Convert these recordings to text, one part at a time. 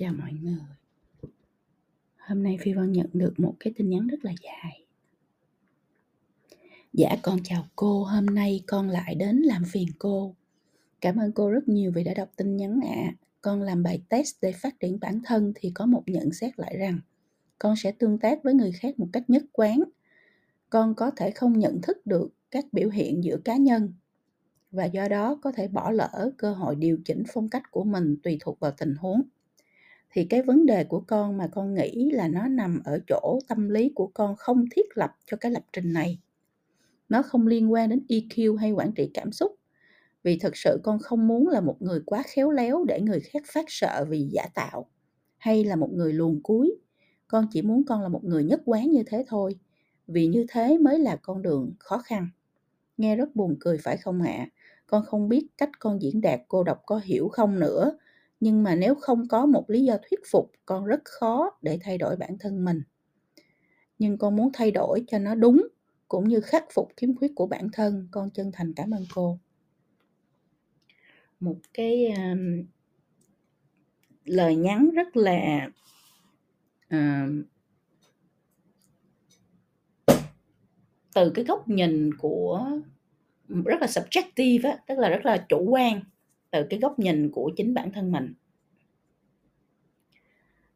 Chào mọi người. Hôm nay Phi Vân nhận được một cái tin nhắn rất là dài. Dạ con chào cô, hôm nay con lại đến làm phiền cô. Cảm ơn cô rất nhiều vì đã đọc tin nhắn ạ. À. Con làm bài test để phát triển bản thân thì có một nhận xét lại rằng con sẽ tương tác với người khác một cách nhất quán. Con có thể không nhận thức được các biểu hiện giữa cá nhân và do đó có thể bỏ lỡ cơ hội điều chỉnh phong cách của mình tùy thuộc vào tình huống thì cái vấn đề của con mà con nghĩ là nó nằm ở chỗ tâm lý của con không thiết lập cho cái lập trình này. Nó không liên quan đến EQ hay quản trị cảm xúc. Vì thực sự con không muốn là một người quá khéo léo để người khác phát sợ vì giả tạo hay là một người luồn cuối. Con chỉ muốn con là một người nhất quán như thế thôi. Vì như thế mới là con đường khó khăn. Nghe rất buồn cười, phải không ạ? Con không biết cách con diễn đạt cô đọc có hiểu không nữa nhưng mà nếu không có một lý do thuyết phục con rất khó để thay đổi bản thân mình. Nhưng con muốn thay đổi cho nó đúng cũng như khắc phục khiếm khuyết của bản thân con chân thành cảm ơn cô. Một cái um, lời nhắn rất là um, từ cái góc nhìn của rất là subjective á, tức là rất là chủ quan từ cái góc nhìn của chính bản thân mình.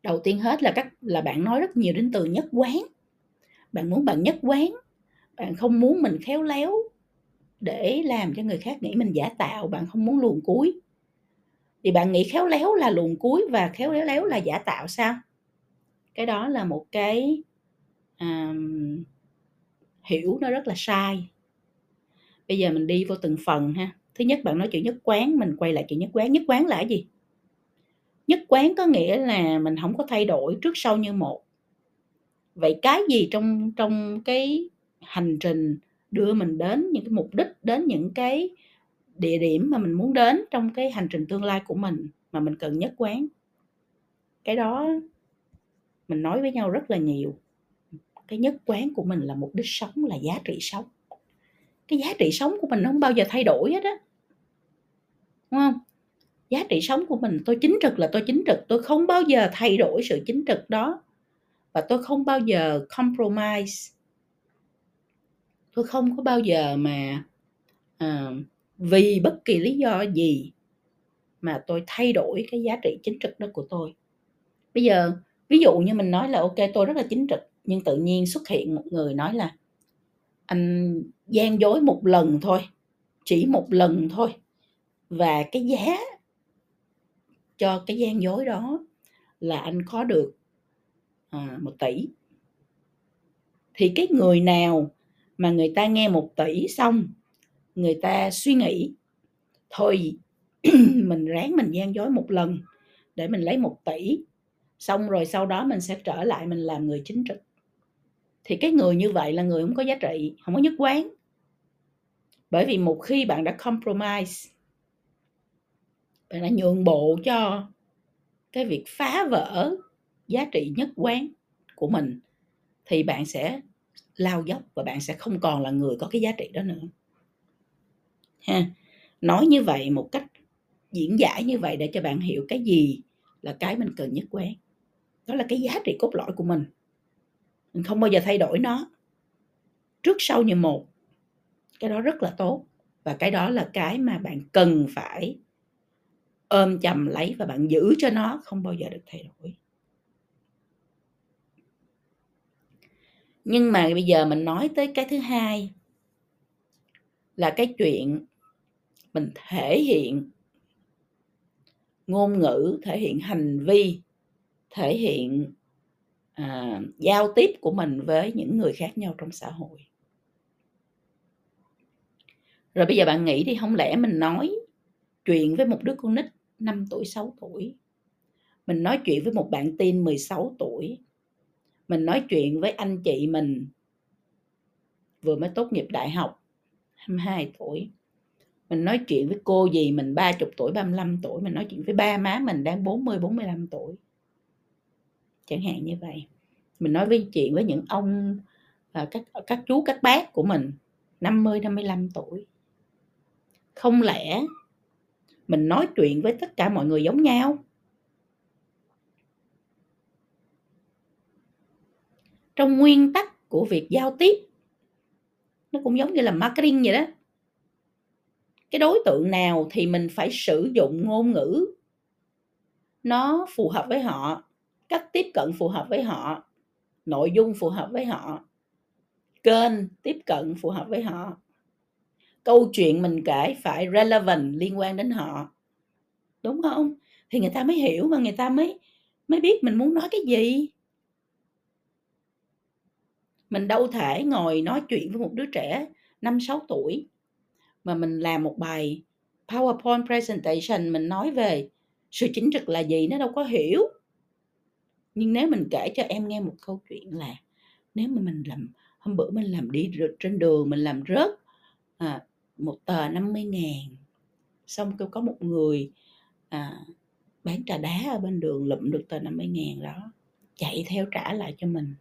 Đầu tiên hết là các là bạn nói rất nhiều đến từ nhất quán. Bạn muốn bạn nhất quán bạn không muốn mình khéo léo để làm cho người khác nghĩ mình giả tạo bạn không muốn luồn cuối. Thì bạn nghĩ khéo léo là luồn cuối và khéo léo léo là giả tạo sao? Cái đó là một cái um, hiểu nó rất là sai. Bây giờ mình đi vô từng phần ha thứ nhất bạn nói chuyện nhất quán, mình quay lại chuyện nhất quán. Nhất quán là gì? Nhất quán có nghĩa là mình không có thay đổi trước sau như một. Vậy cái gì trong trong cái hành trình đưa mình đến những cái mục đích, đến những cái địa điểm mà mình muốn đến trong cái hành trình tương lai của mình mà mình cần nhất quán? Cái đó mình nói với nhau rất là nhiều. Cái nhất quán của mình là mục đích sống, là giá trị sống cái giá trị sống của mình không bao giờ thay đổi hết á. Đúng không? Giá trị sống của mình tôi chính trực là tôi chính trực tôi không bao giờ thay đổi sự chính trực đó. Và tôi không bao giờ compromise. Tôi không có bao giờ mà uh, vì bất kỳ lý do gì mà tôi thay đổi cái giá trị chính trực đó của tôi. Bây giờ ví dụ như mình nói là ok tôi rất là chính trực. Nhưng tự nhiên xuất hiện một người nói là anh gian dối một lần thôi chỉ một lần thôi. Và cái giá cho cái gian dối đó là anh có được à, một tỷ. Thì cái người nào mà người ta nghe một tỷ xong người ta suy nghĩ thôi mình ráng mình gian dối một lần để mình lấy một tỷ xong rồi sau đó mình sẽ trở lại mình làm người chính trực thì cái người như vậy là người không có giá trị, không có nhất quán. Bởi vì một khi bạn đã compromise, bạn đã nhượng bộ cho cái việc phá vỡ giá trị nhất quán của mình, thì bạn sẽ lao dốc và bạn sẽ không còn là người có cái giá trị đó nữa. Ha. Nói như vậy một cách diễn giải như vậy để cho bạn hiểu cái gì là cái mình cần nhất quán. Đó là cái giá trị cốt lõi của mình mình không bao giờ thay đổi nó. Trước sau như một. Cái đó rất là tốt. Và cái đó là cái mà bạn cần phải ôm chầm lấy và bạn giữ cho nó không bao giờ được thay đổi. Nhưng mà bây giờ mình nói tới cái thứ hai là cái chuyện mình thể hiện ngôn ngữ, thể hiện hành vi, thể hiện à, giao tiếp của mình với những người khác nhau trong xã hội. Rồi bây giờ bạn nghĩ đi không lẽ mình nói chuyện với một đứa con nít 5 tuổi 6 tuổi? Mình nói chuyện với một bạn tin 16 tuổi. Mình nói chuyện với anh chị mình vừa mới tốt nghiệp đại học 22 tuổi. Mình nói chuyện với cô gì mình 30 tuổi 35 tuổi. Mình nói chuyện với ba má mình đang 40 45 tuổi chẳng hạn như vậy. Mình nói với chuyện với những ông à, các các chú, các bác của mình 50 55 tuổi. Không lẽ mình nói chuyện với tất cả mọi người giống nhau? Trong nguyên tắc của việc giao tiếp, nó cũng giống như là marketing vậy đó. Cái đối tượng nào thì mình phải sử dụng ngôn ngữ nó phù hợp với họ cách tiếp cận phù hợp với họ, nội dung phù hợp với họ, kênh tiếp cận phù hợp với họ. Câu chuyện mình kể phải relevant liên quan đến họ, đúng không? Thì người ta mới hiểu và người ta mới mới biết mình muốn nói cái gì. Mình đâu thể ngồi nói chuyện với một đứa trẻ năm sáu tuổi mà mình làm một bài PowerPoint presentation mình nói về sự chính trực là gì nó đâu có hiểu nhưng nếu mình kể cho em nghe một câu chuyện là nếu mà mình làm hôm bữa mình làm đi trên đường mình làm rớt à, một tờ 50 ngàn xong kêu có một người à, bán trà đá ở bên đường lụm được tờ 50 ngàn đó chạy theo trả lại cho mình.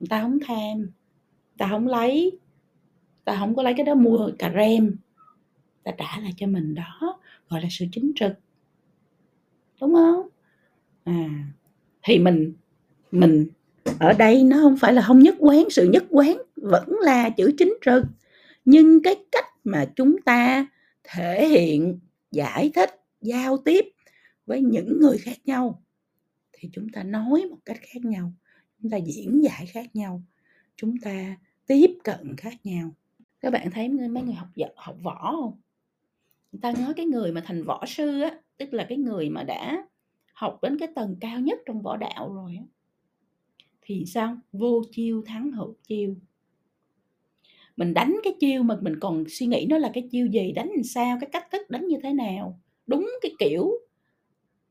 Người ta không tham ta không lấy ta không có lấy cái đó mua cà rem ta trả lại cho mình đó gọi là sự chính trực. Đúng không? À thì mình mình ở đây nó không phải là không nhất quán, sự nhất quán vẫn là chữ chính trực nhưng cái cách mà chúng ta thể hiện, giải thích, giao tiếp với những người khác nhau thì chúng ta nói một cách khác nhau, chúng ta diễn giải khác nhau, chúng ta tiếp cận khác nhau. Các bạn thấy mấy người học võ học võ không? Người ta nói cái người mà thành võ sư á, tức là cái người mà đã học đến cái tầng cao nhất trong võ đạo rồi thì sao? Vô chiêu thắng hữu chiêu. Mình đánh cái chiêu mà mình còn suy nghĩ nó là cái chiêu gì, đánh làm sao, cái cách thức đánh như thế nào? Đúng cái kiểu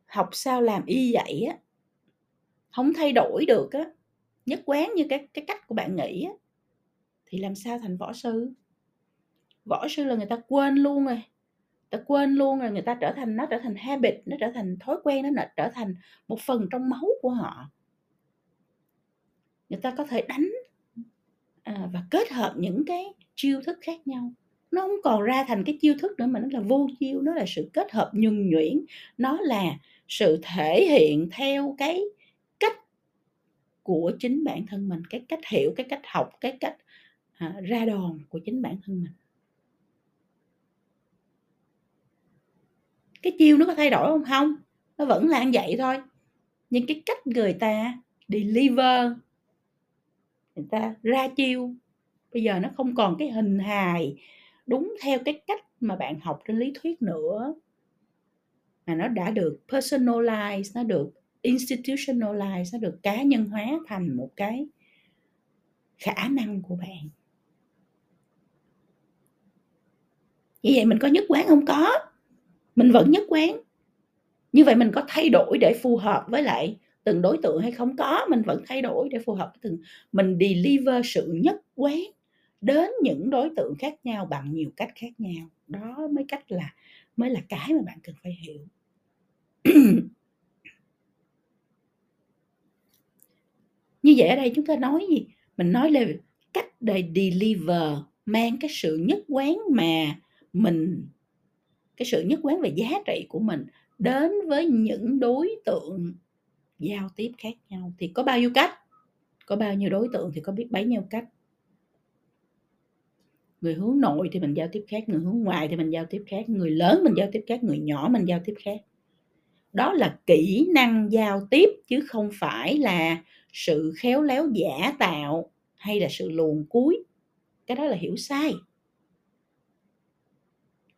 học sao làm y vậy á, không thay đổi được á, nhất quán như cái cái cách của bạn nghĩ á, thì làm sao thành võ sư? Võ sư là người ta quên luôn rồi ta quên luôn rồi người ta trở thành nó trở thành habit nó trở thành thói quen nó trở thành một phần trong máu của họ. Người ta có thể đánh à, và kết hợp những cái chiêu thức khác nhau. Nó không còn ra thành cái chiêu thức nữa mà nó là vô chiêu nó là sự kết hợp nhuần nhuyễn. Nó là sự thể hiện theo cái cách của chính bản thân mình cái cách hiểu cái cách học cái cách à, ra đòn của chính bản thân mình. Cái chiêu nó có thay đổi không? Không, nó vẫn là như vậy thôi. Nhưng cái cách người ta deliver, người ta ra chiêu, bây giờ nó không còn cái hình hài đúng theo cái cách mà bạn học trên lý thuyết nữa. Mà nó đã được personalize nó được institutionalize nó được cá nhân hóa thành một cái khả năng của bạn. Như vậy mình có nhất quán không? Có mình vẫn nhất quán. Như vậy mình có thay đổi để phù hợp với lại từng đối tượng hay không? Có, mình vẫn thay đổi để phù hợp với từng. Mình deliver sự nhất quán đến những đối tượng khác nhau bằng nhiều cách khác nhau. Đó mới cách là, mới là cái mà bạn cần phải hiểu. Như vậy ở đây chúng ta nói gì? Mình nói là cách để deliver, mang cái sự nhất quán mà mình cái sự nhất quán về giá trị của mình đến với những đối tượng giao tiếp khác nhau thì có bao nhiêu cách, có bao nhiêu đối tượng thì có biết bấy nhiêu cách. Người hướng nội thì mình giao tiếp khác, người hướng ngoài thì mình giao tiếp khác, người lớn mình giao tiếp khác, người nhỏ mình giao tiếp khác. Đó là kỹ năng giao tiếp chứ không phải là sự khéo léo giả tạo hay là sự luồn cuối. Cái đó là hiểu sai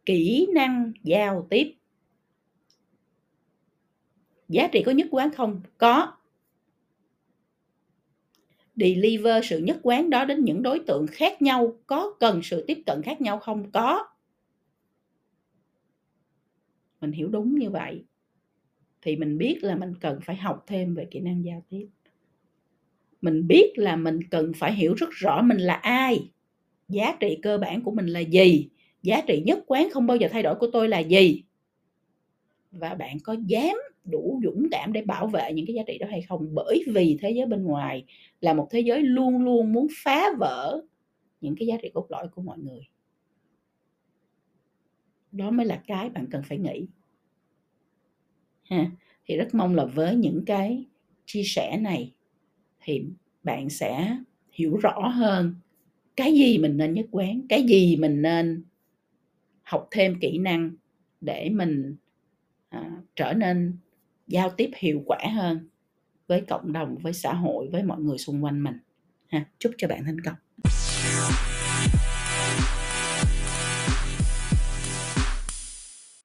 kỹ năng giao tiếp. Giá trị có nhất quán không? Có. Deliver sự nhất quán đó đến những đối tượng khác nhau. Có cần sự tiếp cận khác nhau không? Có. Mình hiểu đúng như vậy. Thì mình biết là mình cần phải học thêm về kỹ năng giao tiếp. Mình biết là mình cần phải hiểu rất rõ mình là ai. Giá trị cơ bản của mình là gì? Giá trị nhất quán không bao giờ thay đổi của tôi là gì? Và bạn có dám đủ dũng cảm để bảo vệ những cái giá trị đó hay không? Bởi vì thế giới bên ngoài là một thế giới luôn luôn muốn phá vỡ những cái giá trị cốt lõi của mọi người. Đó mới là cái bạn cần phải nghĩ. Ha, thì rất mong là với những cái chia sẻ này thì bạn sẽ hiểu rõ hơn cái gì mình nên nhất quán, cái gì mình nên học thêm kỹ năng để mình à, trở nên giao tiếp hiệu quả hơn với cộng đồng với xã hội với mọi người xung quanh mình. Ha chúc cho bạn thành công.